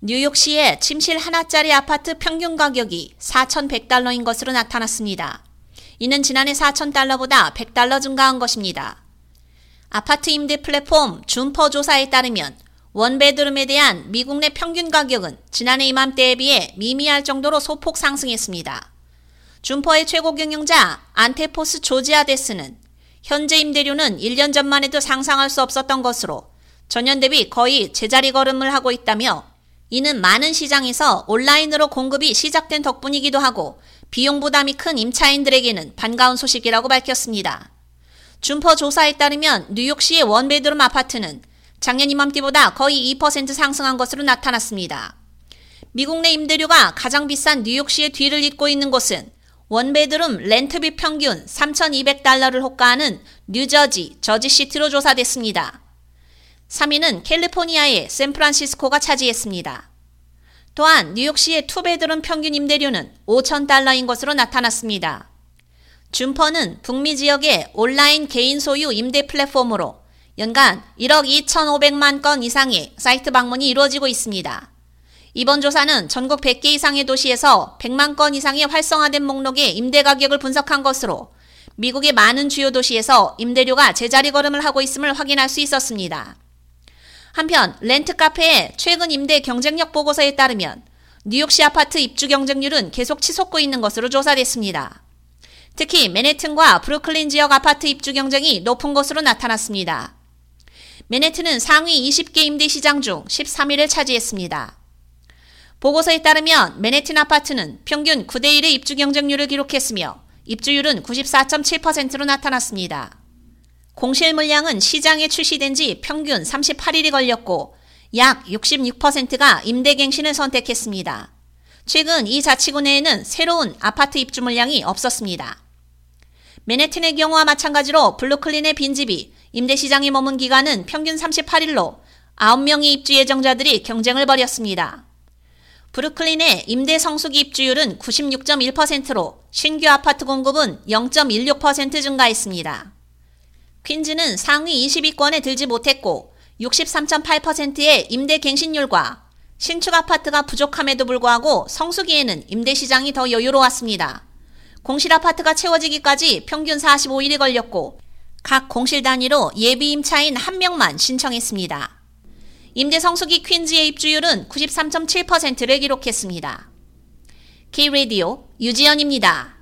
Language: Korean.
뉴욕시의 침실 하나짜리 아파트 평균 가격이 4,100달러인 것으로 나타났습니다. 이는 지난해 4,000달러보다 100달러 증가한 것입니다. 아파트 임대 플랫폼 준퍼 조사에 따르면 원베드룸에 대한 미국 내 평균 가격은 지난해 이맘때에 비해 미미할 정도로 소폭 상승했습니다. 준퍼의 최고 경영자 안테포스 조지아데스는 현재 임대료는 1년 전만 해도 상상할 수 없었던 것으로 전년 대비 거의 제자리 걸음을 하고 있다며 이는 많은 시장에서 온라인으로 공급이 시작된 덕분이기도 하고 비용 부담이 큰 임차인들에게는 반가운 소식이라고 밝혔습니다. 준퍼 조사에 따르면 뉴욕시의 원베드룸 아파트는 작년 이맘때보다 거의 2% 상승한 것으로 나타났습니다. 미국 내 임대료가 가장 비싼 뉴욕시의 뒤를 잇고 있는 곳은 원베드룸 렌트비 평균 3,200달러를 호가하는 뉴저지 저지시티로 조사됐습니다. 3위는 캘리포니아의 샌프란시스코가 차지했습니다. 또한 뉴욕시의 투베드룸 평균 임대료는 5,000달러인 것으로 나타났습니다. 준퍼는 북미 지역의 온라인 개인 소유 임대 플랫폼으로 연간 1억 2,500만 건 이상의 사이트 방문이 이루어지고 있습니다. 이번 조사는 전국 100개 이상의 도시에서 100만 건 이상의 활성화된 목록의 임대 가격을 분석한 것으로 미국의 많은 주요 도시에서 임대료가 제자리 걸음을 하고 있음을 확인할 수 있었습니다. 한편 렌트 카페의 최근 임대 경쟁력 보고서에 따르면 뉴욕시 아파트 입주 경쟁률은 계속 치솟고 있는 것으로 조사됐습니다. 특히 맨해튼과 브루클린 지역 아파트 입주 경쟁이 높은 것으로 나타났습니다. 맨해튼은 상위 20개 임대 시장 중 13위를 차지했습니다. 보고서에 따르면 맨해튼 아파트는 평균 9대 1의 입주 경쟁률을 기록했으며 입주율은 94.7%로 나타났습니다. 공실 물량은 시장에 출시된 지 평균 38일이 걸렸고 약 66%가 임대갱신을 선택했습니다. 최근 이 자치구 내에는 새로운 아파트 입주 물량이 없었습니다. 맨해튼의 경우와 마찬가지로 블루클린의 빈집이 임대시장에 머문 기간은 평균 38일로 9명의 입주 예정자들이 경쟁을 벌였습니다. 브루클린의 임대 성수기 입주율은 96.1%로 신규 아파트 공급은 0.16% 증가했습니다. 퀸즈는 상위 20위권에 들지 못했고 63.8%의 임대 갱신율과 신축 아파트가 부족함에도 불구하고 성수기에는 임대 시장이 더 여유로웠습니다. 공실 아파트가 채워지기까지 평균 45일이 걸렸고 각 공실 단위로 예비 임차인 1명만 신청했습니다. 임대 성수기 퀸즈의 입주율은 93.7%를 기록했습니다. K-Radio 유지연입니다.